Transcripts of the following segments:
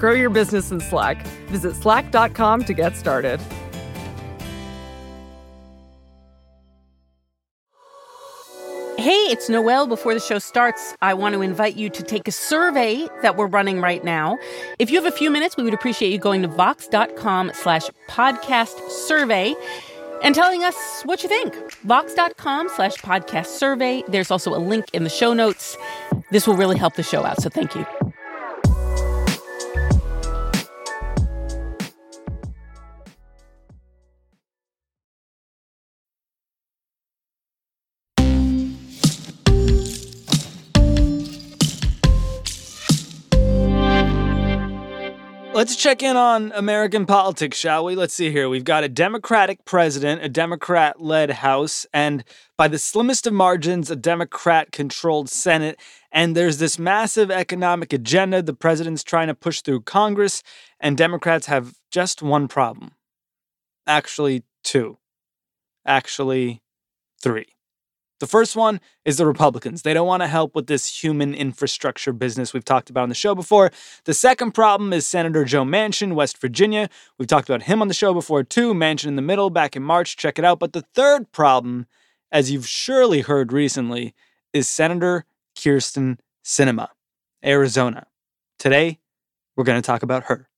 Grow your business in Slack. Visit slack.com to get started. Hey, it's Noel. Before the show starts, I want to invite you to take a survey that we're running right now. If you have a few minutes, we would appreciate you going to vox.com slash podcast survey and telling us what you think. Vox.com slash podcast survey. There's also a link in the show notes. This will really help the show out, so thank you. Let's check in on American politics, shall we? Let's see here. We've got a Democratic president, a Democrat led House, and by the slimmest of margins, a Democrat controlled Senate. And there's this massive economic agenda the president's trying to push through Congress, and Democrats have just one problem. Actually, two. Actually, three. The first one is the Republicans. They don't want to help with this human infrastructure business we've talked about on the show before. The second problem is Senator Joe Manchin, West Virginia. We've talked about him on the show before too. Manchin in the middle back in March. Check it out. But the third problem, as you've surely heard recently, is Senator Kyrsten Sinema, Arizona. Today, we're going to talk about her.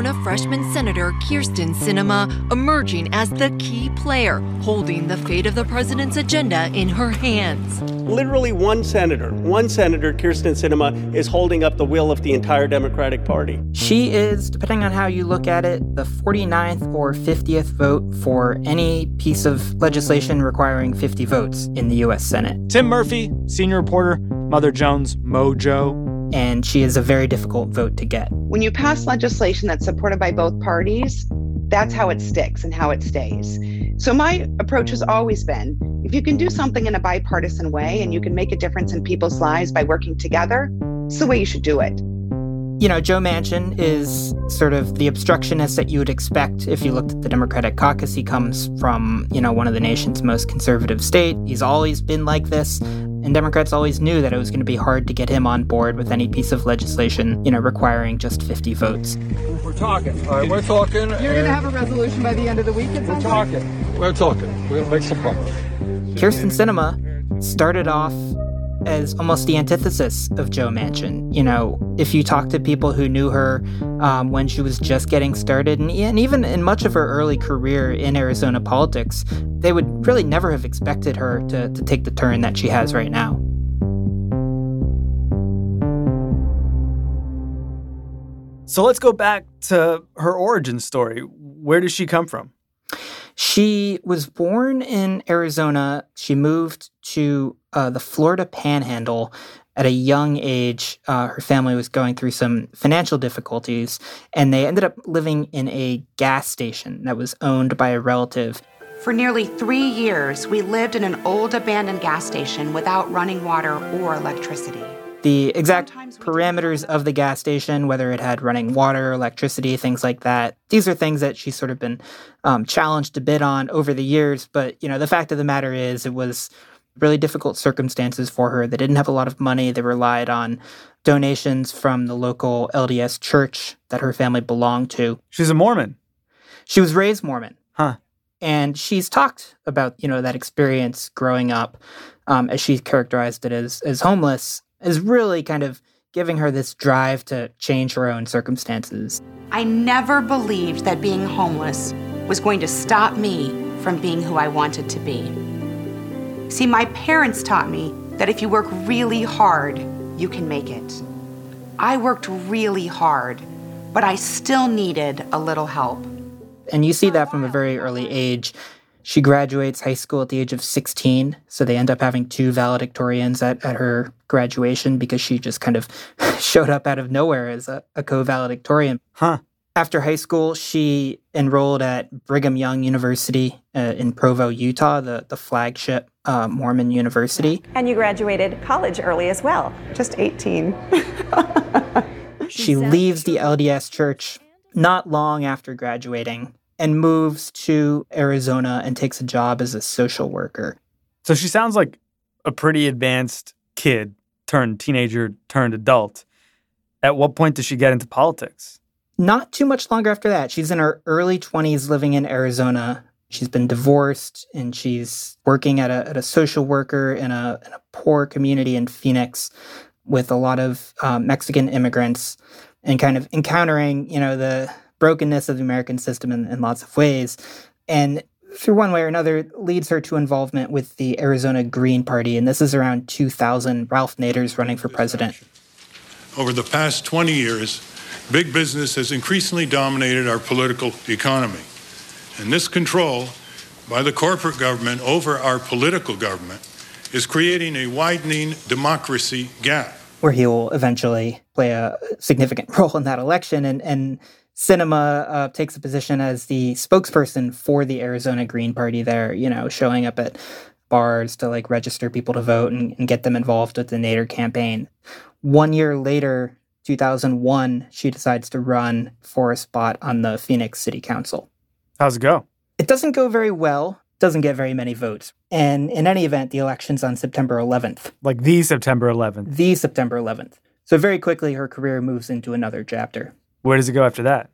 Arizona freshman Senator Kyrsten Sinema emerging as the key player, holding the fate of the president's agenda in her hands. Literally one senator, one senator, Kyrsten Sinema, is holding up the will of the entire Democratic Party. She is, depending on how you look at it, the 49th or 50th vote for any piece of legislation requiring 50 votes in the U.S. Senate. Tim Murphy, senior reporter, Mother Jones, Mojo, and she is a very difficult vote to get. When you pass legislation that's supported by both parties, that's how it sticks and how it stays. So, my approach has always been if you can do something in a bipartisan way and you can make a difference in people's lives by working together, it's the way you should do it. You know, Joe Manchin is sort of the obstructionist that you would expect if you looked at the Democratic caucus. He comes from, you know, one of the nation's most conservative state. He's always been like this. And Democrats always knew that it was going to be hard to get him on board with any piece of legislation, you know, requiring just 50 votes. We're talking. All right, we're talking. You're going to have a resolution by the end of the week. We're talking. We're talking. We're going to make some progress. Kyrsten Sinema started off as almost the antithesis of Joe Manchin. You know, if you talk to people who knew her um, when she was just getting started, and, and even in much of her early career in Arizona politics, they would really never have expected her to, to take the turn that she has right now. So let's go back to her origin story. Where does she come from? She was born in Arizona. She moved to uh, the Florida Panhandle at a young age. Uh, her family was going through some financial difficulties, and they ended up living in a gas station that was owned by a relative. For nearly three years, we lived in an old abandoned gas station without running water or electricity. The exact parameters of the gas station, whether it had running water, electricity, things like that, these are things that she's sort of been um, challenged a bit on over the years. But you know, the fact of the matter is, it was really difficult circumstances for her. They didn't have a lot of money. They relied on donations from the local LDS church that her family belonged to. She's a Mormon. She was raised Mormon. Huh. And she's talked about, you know, that experience growing up, um, as she characterized it as as homeless, is really kind of giving her this drive to change her own circumstances. I never believed that being homeless was going to stop me from being who I wanted to be. See, my parents taught me that if you work really hard, you can make it. I worked really hard, but I still needed a little help. And you see that from a very early age She graduates high school at the age of 16, so they end up having two valedictorians at, at her graduation because she just kind of showed up out of nowhere as a, a co valedictorian. Huh. After high school, she enrolled at Brigham Young University uh, in Provo, Utah, the, the flagship uh, Mormon university. And you graduated college early as well, just 18. she leaves the LDS church not long after graduating and moves to Arizona and takes a job as a social worker. So she sounds like a pretty advanced kid turned teenager turned adult. At what point does she get into politics? Not too much longer after that. She's in her early 20s living in Arizona. She's been divorced and she's working at a, at a social worker in a, in a poor community in Phoenix with a lot of um, Mexican immigrants and kind of encountering, you know, the brokenness of the American system in, in lots of ways. And through one way or another, leads her to involvement with the Arizona Green Party. And this is around 2000. Ralph Nader's running for president. Over the past 20 years, big business has increasingly dominated our political economy. And this control by the corporate government over our political government is creating a widening democracy gap. Where he will eventually play a significant role in that election. And, and Sinema uh, takes a position as the spokesperson for the Arizona Green Party there, you know, showing up at bars to like register people to vote and, and get them involved with the Nader campaign. One year later, 2001, she decides to run for a spot on the Phoenix City Council. How's it go? It doesn't go very well, doesn't get very many votes. And in any event, the election's on September 11th. Like the September 11th. The September 11th. So very quickly, her career moves into another chapter. Where does it go after that?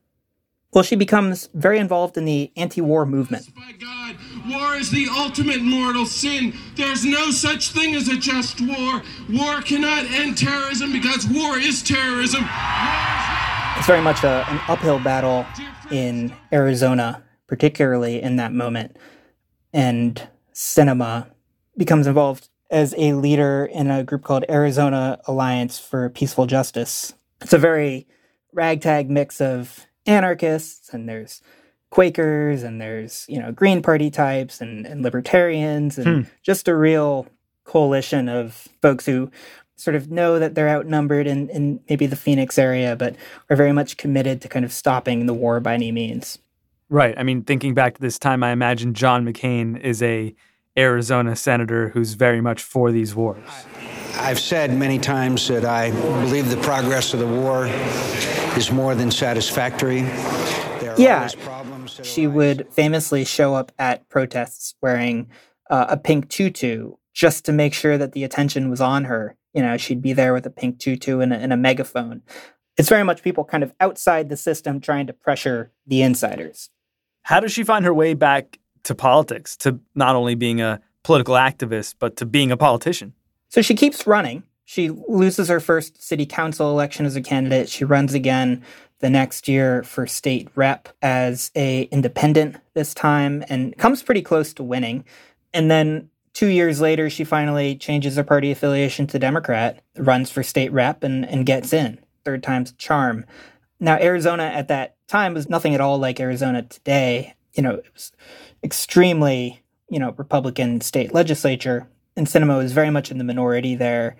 Well, she becomes very involved in the anti war movement. By God, war is the ultimate mortal sin. There's no such thing as a just war. War cannot end terrorism because war is terrorism. It's very much a, an uphill battle in Arizona, particularly in that moment. And Sinema becomes involved as a leader in a group called Arizona Alliance for Peaceful Justice. It's a very ragtag mix of anarchists and there's Quakers and there's, you know, Green Party types and, and libertarians and hmm. just a real coalition of folks who sort of know that they're outnumbered in, in maybe the Phoenix area, but are very much committed to kind of stopping the war by any means. Right. I mean, thinking back to this time, I imagine John McCain is a Arizona senator who's very much for these wars. I've said many times that I believe the progress of the war is more than satisfactory. yeah. She would famously show up at protests wearing uh, a pink tutu just to make sure that the attention was on her. You know, she'd be there with a pink tutu and a, and a megaphone. It's very much people kind of outside the system trying to pressure the insiders. How does she find her way back to politics, to not only being a political activist, but to being a politician? So she keeps running. She loses her first city council election as a candidate. She runs again the next year for state rep as a independent this time and comes pretty close to winning. And then 2 years later she finally changes her party affiliation to Democrat, runs for state rep and and gets in. Third time's charm. Now Arizona at that time was nothing at all like Arizona today. You know, it was extremely, you know, Republican state legislature and Sinema is very much in the minority there.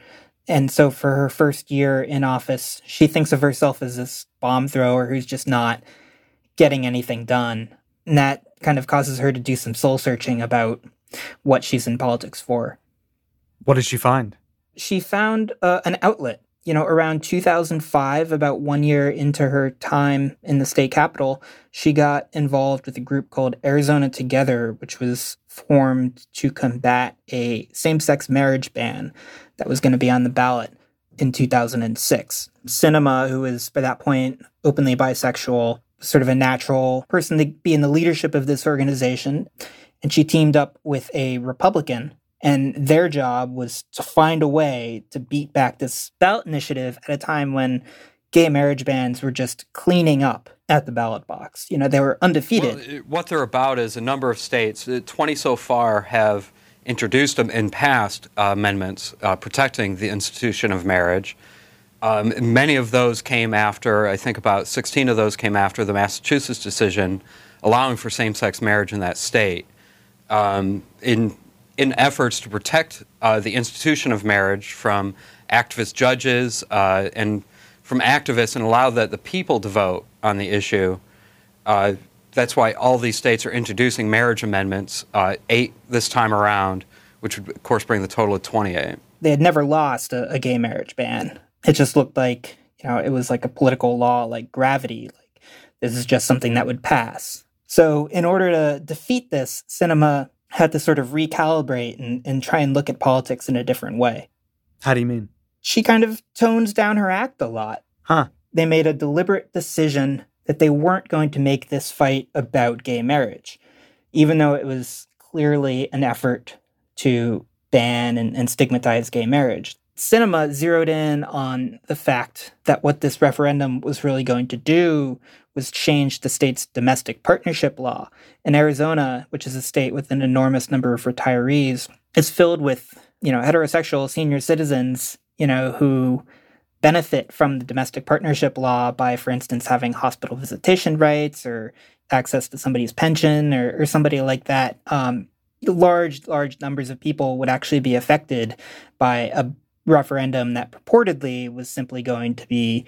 And so for her first year in office, she thinks of herself as this bomb thrower who's just not getting anything done. And that kind of causes her to do some soul searching about what she's in politics for. What did she find? She found uh, an outlet you know, around 2005, about one year into her time in the state capitol, she got involved with a group called Arizona Together, which was formed to combat a same sex marriage ban that was going to be on the ballot in 2006. Sinema, who was by that point openly bisexual, sort of a natural person to be in the leadership of this organization. And she teamed up with a Republican and their job was to find a way to beat back this ballot initiative at a time when gay marriage bans were just cleaning up at the ballot box. You know, they were undefeated. Well, what they're about is a number of states, uh, 20 so far, have introduced in past uh, amendments uh, protecting the institution of marriage. Um, many of those came after, I think about 16 of those came after the Massachusetts decision allowing for same sex marriage in that state. um, in in efforts to protect uh, the institution of marriage from activist judges uh, and from activists and allow the, the people to vote on the issue. Uh, that's why all these states are introducing marriage amendments, uh, eight this time around, which would, of course, bring the total to 28. They had never lost a, a gay marriage ban. It just looked like, you know, it was like a political law like gravity. Like, this is just something that would pass. So, in order to defeat this, Sinema had to sort of recalibrate and, and try and look at politics in a different way. How do you mean? She kind of tones down her act a lot. Huh. They made a deliberate decision that they weren't going to make this fight about gay marriage, even though it was clearly an effort to ban and, and stigmatize gay marriage. Sinema zeroed in on the fact that what this referendum was really going to do was changed the state's domestic partnership law. And Arizona, which is a state with an enormous number of retirees, is filled with, you know, heterosexual senior citizens, you know, who benefit from the domestic partnership law by, for instance, having hospital visitation rights or access to somebody's pension or, or somebody like that. Um, large, large numbers of people would actually be affected by a referendum that purportedly was simply going to be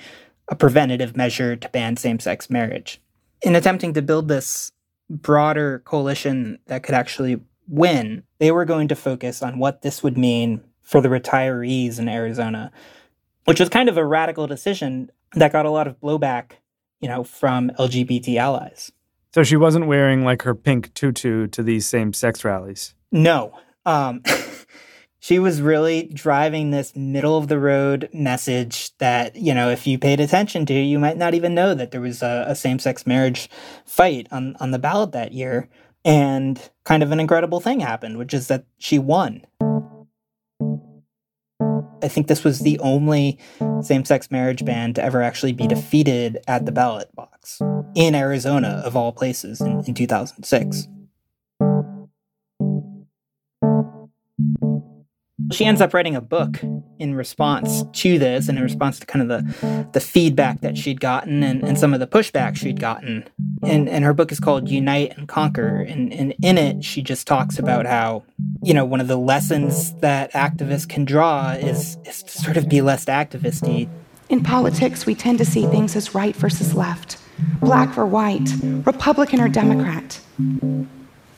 a preventative measure to ban same sex marriage. In attempting to build this broader coalition that could actually win, they were going to focus on what this would mean for the retirees in Arizona, which was kind of a radical decision that got a lot of blowback, you know, from LGBT allies. So she wasn't wearing like her pink tutu to these same sex rallies. No. Um, she was really driving this middle of the road message that you know if you paid attention to you might not even know that there was a, a same-sex marriage fight on, on the ballot that year. And kind of an incredible thing happened which is that she won. I think this was the only same-sex marriage ban to ever actually be defeated at the ballot box in arizona of all places in, in 2006 she ends up writing a book in response to this and in response to kind of the, the feedback that she'd gotten and, and some of the pushback she'd gotten. And, and her book is called Unite and Conquer. And, and in it, she just talks about how, you know, one of the lessons that activists can draw is, is to sort of be less activisty. In politics, we tend to see things as right versus left, black or white, Republican or Democrat.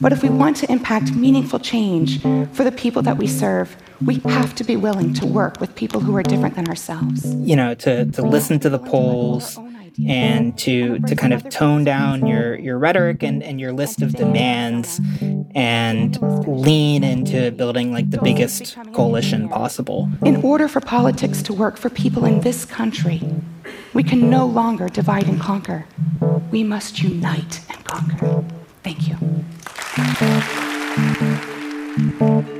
But if we want to impact meaningful change for the people that we serve, we have to be willing to work with people who are different than ourselves. You know, to, to listen to the polls and to to kind of tone down your your rhetoric and, and your list of demands and lean into building like the biggest coalition possible. In order for politics to work for people in this country, we can no longer divide and conquer. We must unite and conquer. Thank you. Thank you.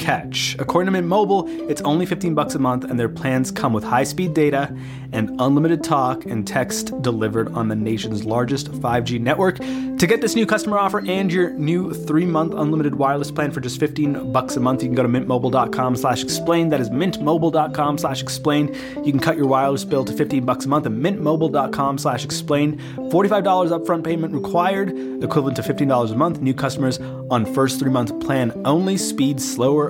catch. According to Mint Mobile, it's only 15 bucks a month and their plans come with high-speed data and unlimited talk and text delivered on the nation's largest 5G network. To get this new customer offer and your new 3-month unlimited wireless plan for just 15 bucks a month, you can go to mintmobile.com/explain. That is mintmobile.com/explain. You can cut your wireless bill to 15 bucks a month at mintmobile.com/explain. $45 upfront payment required, equivalent to $15 a month. New customers on first 3-month plan only. Speed slower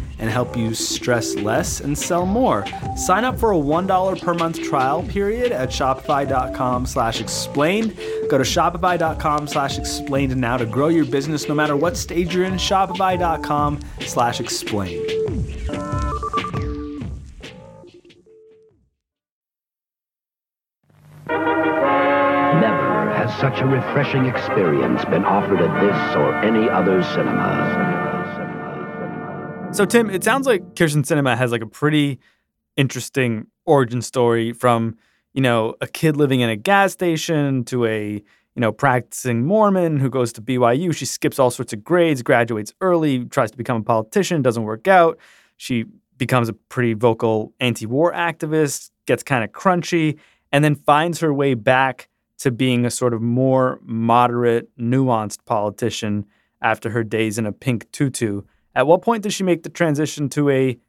and help you stress less and sell more. Sign up for a $1 per month trial period at shopify.com slash explained. Go to shopify.com slash explained now to grow your business no matter what stage you're in. Shopify.com slash explained. Never has such a refreshing experience been offered at this or any other cinema. So, Tim, it sounds like Kyrsten Sinema has like a pretty interesting origin story from, you know, a kid living in a gas station to a, you know, practicing Mormon who goes to BYU. She skips all sorts of grades, graduates early, tries to become a politician, doesn't work out. She becomes a pretty vocal anti war activist, gets kind of crunchy, and then finds her way back to being a sort of more moderate, nuanced politician after her days in a pink tutu. At what point does she make the transition to a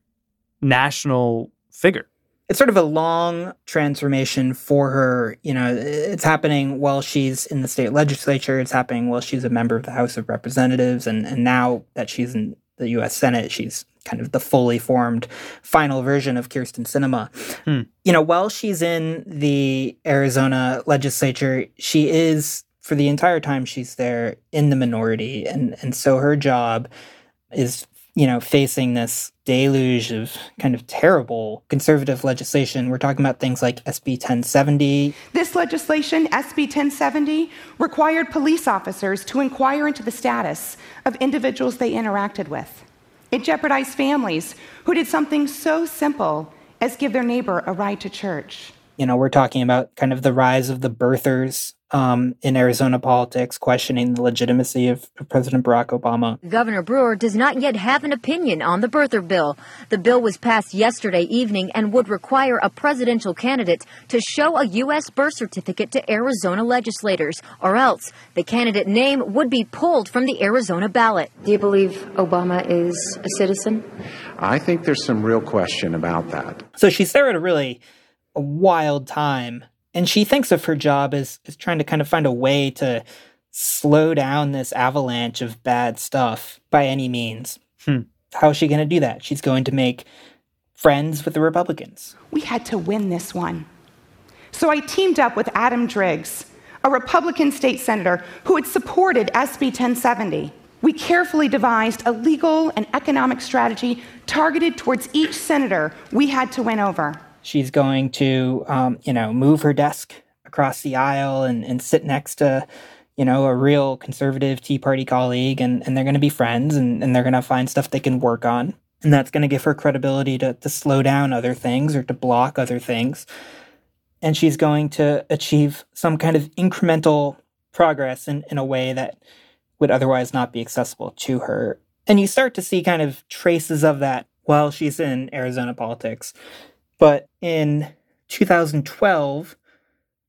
national figure? It's sort of a long transformation for her. You know, it's happening while she's in the state legislature. It's happening while she's a member of the House of Representatives. And, and now that she's in the U.S. Senate, she's kind of the fully formed final version of Kyrsten Sinema. Hmm. You know, while she's in the Arizona legislature, she is, for the entire time she's there, in the minority. And, and so her job is you know facing this deluge of kind of terrible conservative legislation. We're talking about things like SB 1070. This legislation, SB 1070, required police officers to inquire into the status of individuals they interacted with. It jeopardized families who did something so simple as give their neighbor a ride to church. You know, we're talking about kind of the rise of the birthers um, in Arizona politics, questioning the legitimacy of, of President Barack Obama. Governor Brewer does not yet have an opinion on the birther bill. The bill was passed yesterday evening and would require a presidential candidate to show a U.S. birth certificate to Arizona legislators, or else the candidate name would be pulled from the Arizona ballot. Do you believe Obama is a citizen? I think there's some real question about that. So she's there at a really a wild time and she thinks of her job as, as trying to kind of find a way to slow down this avalanche of bad stuff by any means. Hmm. How is she going to do that? She's going to make friends with the Republicans. We had to win this one. So I teamed up with Adam Driggs, a Republican state senator who had supported SB 1070. We carefully devised a legal and economic strategy targeted towards each senator we had to win over. She's going to, um, you know, move her desk across the aisle and, and sit next to, you know, a real conservative Tea Party colleague, and, and they're going to be friends and, and they're going to find stuff they can work on. And that's going to give her credibility to, to slow down other things or to block other things. And she's going to achieve some kind of incremental progress in, in a way that would otherwise not be accessible to her. And you start to see kind of traces of that while she's in Arizona politics. But in 2012,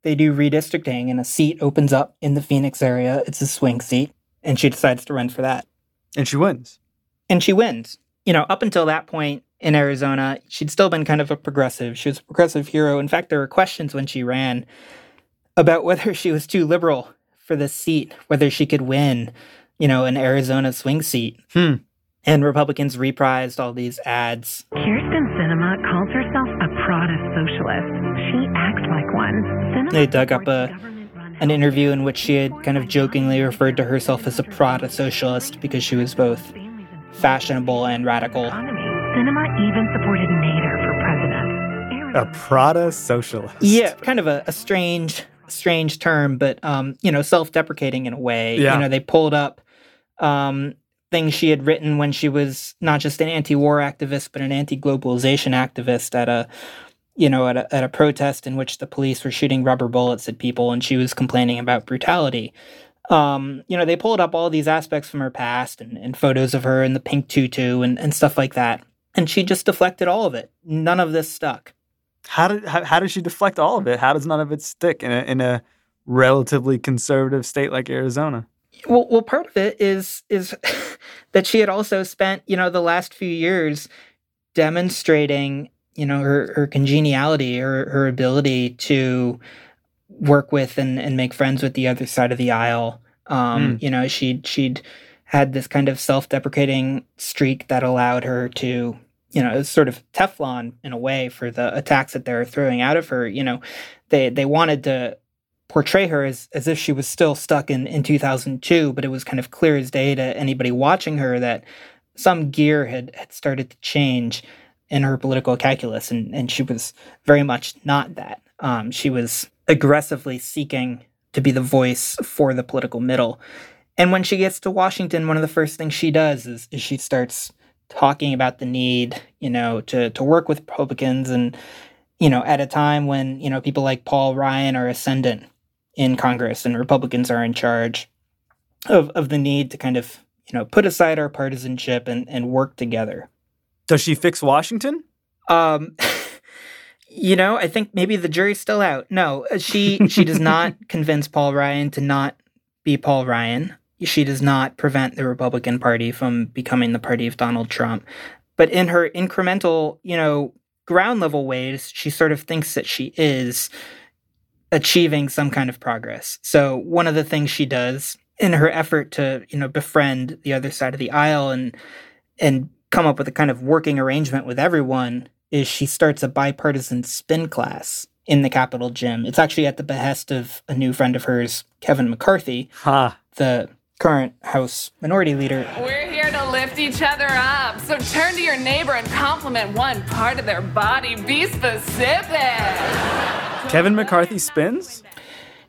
they do redistricting and a seat opens up in the Phoenix area. It's a swing seat, and she decides to run for that. And she wins. And she wins. You know, up until that point in Arizona, she'd still been kind of a progressive. She was a progressive hero. In fact, there were questions when she ran about whether she was too liberal for this seat, whether she could win, you know, an Arizona swing seat. Hmm. And Republicans reprised all these ads. Kyrsten Sinema calls herself a Prada socialist. She acts like one. Sinema they dug up a an interview in which she had kind of jokingly referred to herself as a Prada socialist because she was both fashionable and radical. Sinema even supported Nader for president. A Prada socialist. Yeah, kind of a, a strange, strange term, but um, you know, self-deprecating in a way. Yeah. You know, they pulled up um, things she had written when she was not just an anti-war activist but an anti-globalization activist at a you know at a, at a protest in which the police were shooting rubber bullets at people and she was complaining about brutality. Um, you know they pulled up all these aspects from her past and, and photos of her in the pink tutu and, and stuff like that. And she just deflected all of it. None of this stuck. How did how, how does she deflect all of it? How does none of it stick in a, in a relatively conservative state like arizona well, well, part of it is is that she had also spent, you know, the last few years demonstrating, you know, her, her congeniality, her her ability to work with and, and make friends with the other side of the aisle. Um, mm. You know, she'd she'd had this kind of self-deprecating streak that allowed her to, you know, sort of Teflon in a way for the attacks that they're throwing out of her. You know, they they wanted to portray her as, as if she was still stuck in, in 2002, but it was kind of clear as day to anybody watching her that some gear had, had started to change in her political calculus, and, and she was very much not that. Um, she was aggressively seeking to be the voice for the political middle. And when she gets to Washington, one of the first things she does is, is she starts talking about the need, you know, to, to work with Republicans and, you know, at a time when, you know, people like Paul Ryan are ascendant in Congress and Republicans are in charge of, of the need to kind of, you know, put aside our partisanship and, and work together. Does she fix Washington? Um, you know, I think maybe the jury's still out. No, uh, she she does not convince Paul Ryan to not be Paul Ryan. She does not prevent the Republican Party from becoming the party of Donald Trump. But in her incremental, you know, ground level ways, she sort of thinks that she is achieving some kind of progress. So one of the things she does in her effort to, you know, befriend the other side of the aisle and and come up with a kind of working arrangement with everyone is she starts a bipartisan spin class in the Capitol gym. It's actually at the behest of a new friend of hers, Kevin McCarthy, huh. the current House Minority Leader. We're here to lift each other up. So turn to your neighbor and compliment one part of their body. Be specific. Kevin McCarthy spins?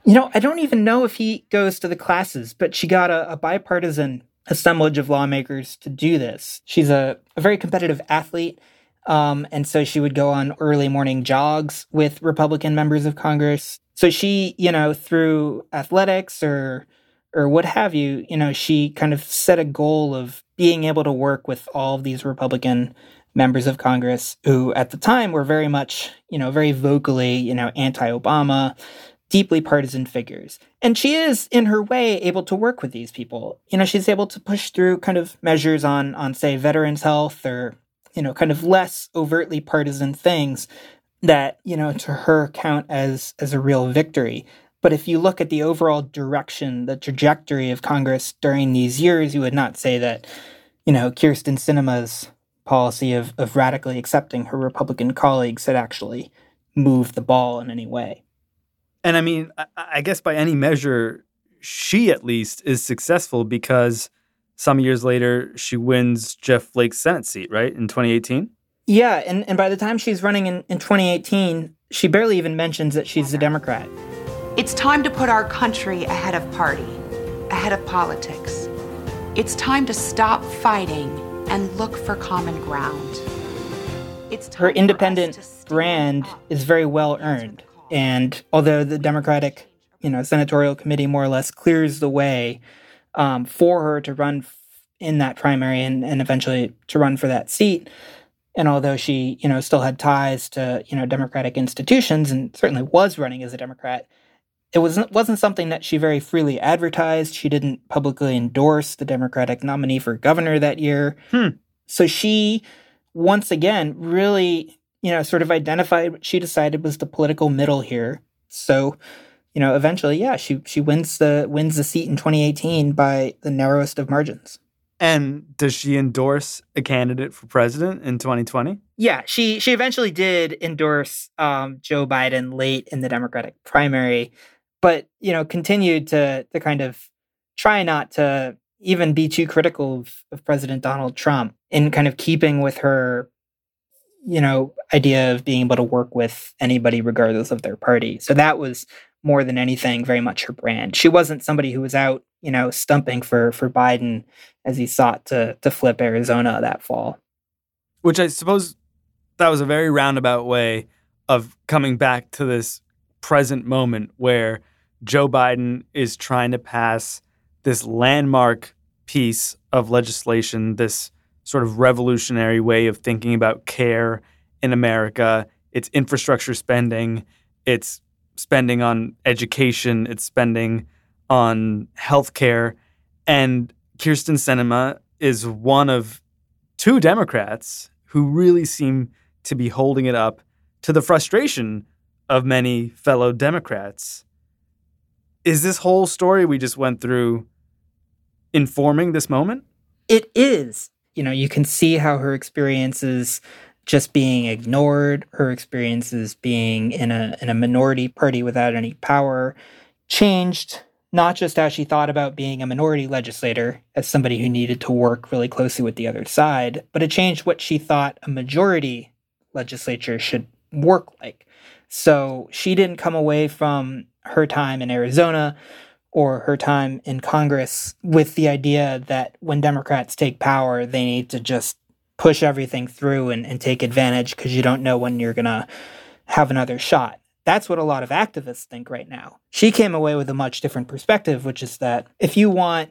You know, I don't even know if he goes to the classes, but she got a, a bipartisan assemblage of lawmakers to do this. She's a, a very competitive athlete. Um, and so she would go on early morning jogs with Republican members of Congress. So she, you know, through athletics or or what have you, you know, she kind of set a goal of being able to work with all of these Republican members of Congress who at the time were very much, you know, very vocally, you know, anti-Obama, deeply partisan figures. And she is in her way able to work with these people. You know, she's able to push through kind of measures on on say veterans health or, you know, kind of less overtly partisan things that, you know, to her count as as a real victory. But if you look at the overall direction, the trajectory of Congress during these years, you would not say that, you know, Kyrsten Sinema's policy of, of radically accepting her Republican colleagues had actually moved the ball in any way. And I mean, I, I guess by any measure, she at least is successful because some years later she wins Jeff Flake's Senate seat, right, in 2018? Yeah, and, and by the time she's running in, in 2018, she barely even mentions that she's a Democrat. It's time to put our country ahead of party, ahead of politics. It's time to stop fighting and look for common ground. It's Her independent brand is very well earned. And although the Democratic, you know, senatorial committee more or less clears the way um, for her to run in that primary and, and eventually to run for that seat, and although she, you know, still had ties to, you know, Democratic institutions and certainly was running as a Democrat, it wasn't wasn't something that she very freely advertised. She didn't publicly endorse the Democratic nominee for governor that year. Hmm. So she once again really, you know, sort of identified what she decided was the political middle here. So, you know, eventually, yeah, she she wins the wins the seat in 2018 by the narrowest of margins. And does she endorse a candidate for president in 2020? Yeah, she she eventually did endorse um, Joe Biden late in the Democratic primary but you know continued to to kind of try not to even be too critical of, of President Donald Trump in kind of keeping with her you know idea of being able to work with anybody regardless of their party so that was more than anything very much her brand she wasn't somebody who was out you know, stumping for for Biden as he sought to to flip Arizona that fall. Which I suppose that was a very roundabout way of coming back to this present moment where Joe Biden is trying to pass this landmark piece of legislation, this sort of revolutionary way of thinking about care in America. It's infrastructure spending, it's spending on education, it's spending on healthcare. And Kyrsten Sinema is one of two Democrats who really seem to be holding it up to the frustration of many fellow Democrats. Is this whole story we just went through informing this moment? It is. You know, you can see how her experiences just being ignored, her experiences being in a in a minority party without any power changed not just how she thought about being a minority legislator as somebody who needed to work really closely with the other side, but it changed what she thought a majority legislature should work like. So she didn't come away from her time in Arizona or her time in Congress with the idea that when Democrats take power, they need to just push everything through and, and take advantage because you don't know when you're going to have another shot. That's what a lot of activists think right now. She came away with a much different perspective, which is that if you want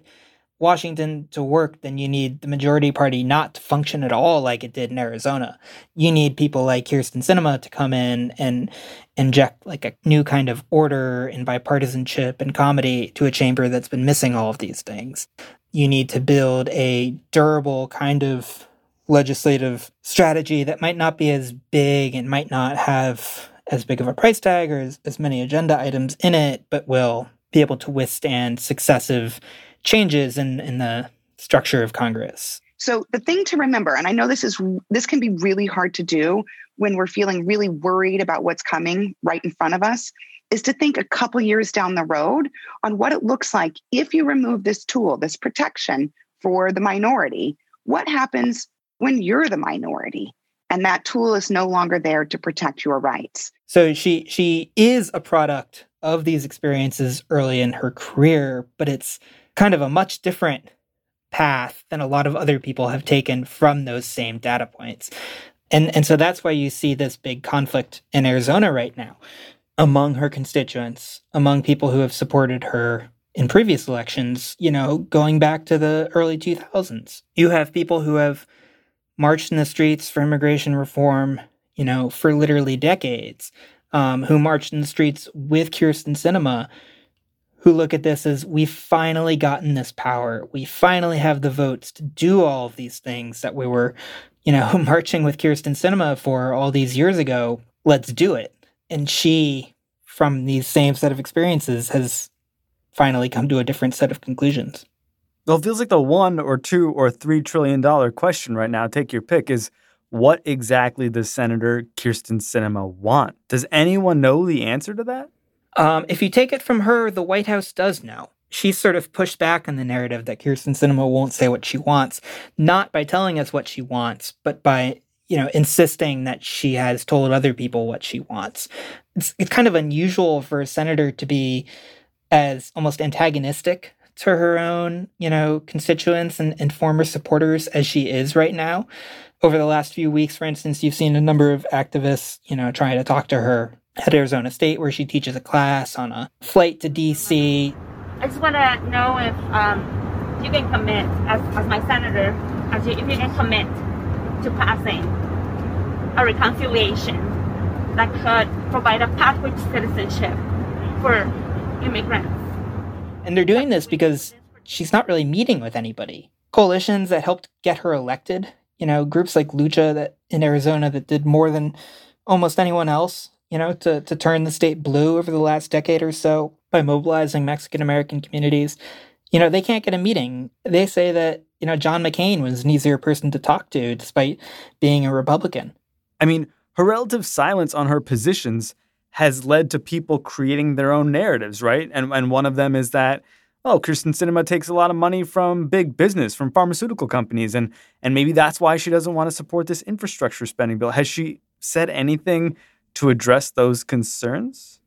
Washington to work, then you need the majority party not to function at all like it did in Arizona. You need people like Kyrsten Sinema to come in and inject like a new kind of order and bipartisanship and comedy to a chamber that's been missing all of these things. You need to build a durable kind of legislative strategy that might not be as big and might not have as big of a price tag or as, as many agenda items in it, but will be able to withstand successive changes in, in the structure of Congress. So the thing to remember, and I know this is this can be really hard to do when we're feeling really worried about what's coming right in front of us, is to think a couple years down the road on what it looks like if you remove this tool, this protection for the minority. What happens when you're the minority? and that tool is no longer there to protect your rights. So she she is a product of these experiences early in her career, but it's kind of a much different path than a lot of other people have taken from those same data points. And and so that's why you see this big conflict in Arizona right now among her constituents, among people who have supported her in previous elections, you know, going back to the early 2000s. You have people who have marched in the streets for immigration reform, you know, for literally decades, um, who marched in the streets with Kyrsten Sinema, who look at this as we've finally gotten this power. We finally have the votes to do all of these things that we were, you know, marching with Kyrsten Sinema for all these years ago. Let's do it. And she, from these same set of experiences, has finally come to a different set of conclusions. Well, it feels like the one or two or three trillion dollar question right now, take your pick, is what exactly does Senator Kyrsten Sinema want? Does anyone know the answer to that? Um, if you take it from her, the White House does know. She's sort of pushed back on the narrative that Kyrsten Sinema won't say what she wants, not by telling us what she wants, but by you know insisting that she has told other people what she wants. It's, it's kind of unusual for a senator to be as almost antagonistic to her own, you know, constituents and, and former supporters as she is right now. Over the last few weeks, for instance, you've seen a number of activists, you know, trying to talk to her at Arizona State, where she teaches a class on a flight to DC. I just want to know if um, you can commit, as, as my senator, as you, if you can commit to passing a reconciliation that could provide a pathway to citizenship for immigrants and they're doing this because she's not really meeting with anybody. Coalitions that helped get her elected, you know, groups like Lucha that in Arizona that did more than almost anyone else, you know, to, to turn the state blue over the last decade or so by mobilizing Mexican American communities. You know, they can't get a meeting. They say that, you know, John McCain was an easier person to talk to despite being a Republican. I mean, her relative silence on her positions has led to people creating their own narratives, right? And and one of them is that oh, Kyrsten Sinema takes a lot of money from big business, from pharmaceutical companies, and and maybe that's why she doesn't want to support this infrastructure spending bill. Has she said anything to address those concerns?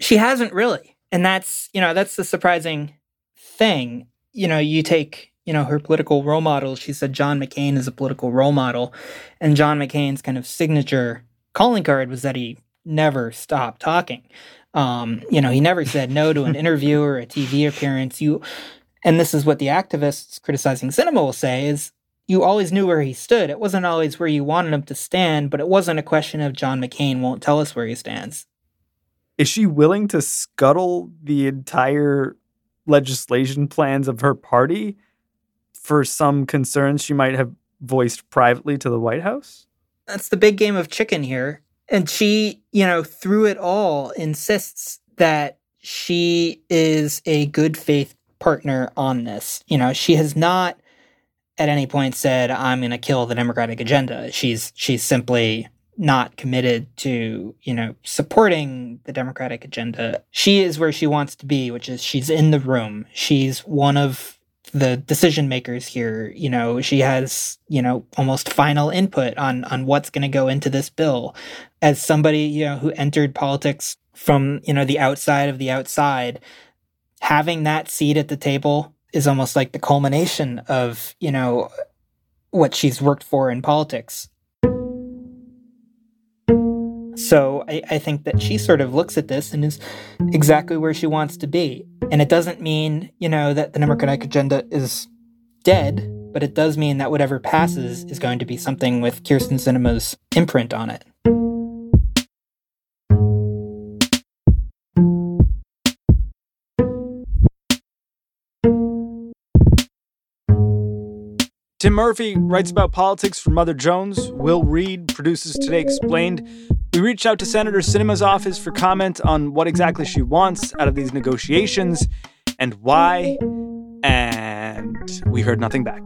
She hasn't really. And that's, you know, that's the surprising thing. You know, you take you know her political role model. She said John McCain is a political role model, and John McCain's kind of signature calling card was that he never stopped talking. Um, you know, he never said no to an interview or a TV appearance. You, and this is what the activists criticizing Sinema will say is you always knew where he stood. It wasn't always where you wanted him to stand, but it wasn't a question of John McCain won't tell us where he stands. Is she willing to scuttle the entire legislation plans of her party for some concerns she might have voiced privately to the White House? That's the big game of chicken here. And she, you know, through it all insists that she is a good faith partner on this. You know, she has not at any point said I'm going to kill the democratic agenda. She's she's simply not committed to, you know, supporting the democratic agenda. She is where she wants to be, which is she's in the room. She's one of the decision makers here. You know, she has, you know, almost final input on on what's going to go into this bill. As somebody, you know, who entered politics from, you know, the outside of the outside, having that seat at the table is almost like the culmination of, you know, what she's worked for in politics. So I, I, think that she sort of looks at this and is exactly where she wants to be. And it doesn't mean, you know, that the Democratic agenda is dead, but it does mean that whatever passes is going to be something with Kyrsten Sinema's imprint on it. Tim Murphy writes about politics for Mother Jones. Will Reid produces Today Explained. We reached out to Senator Sinema's office for comment on what exactly she wants out of these negotiations and why, and we heard nothing back.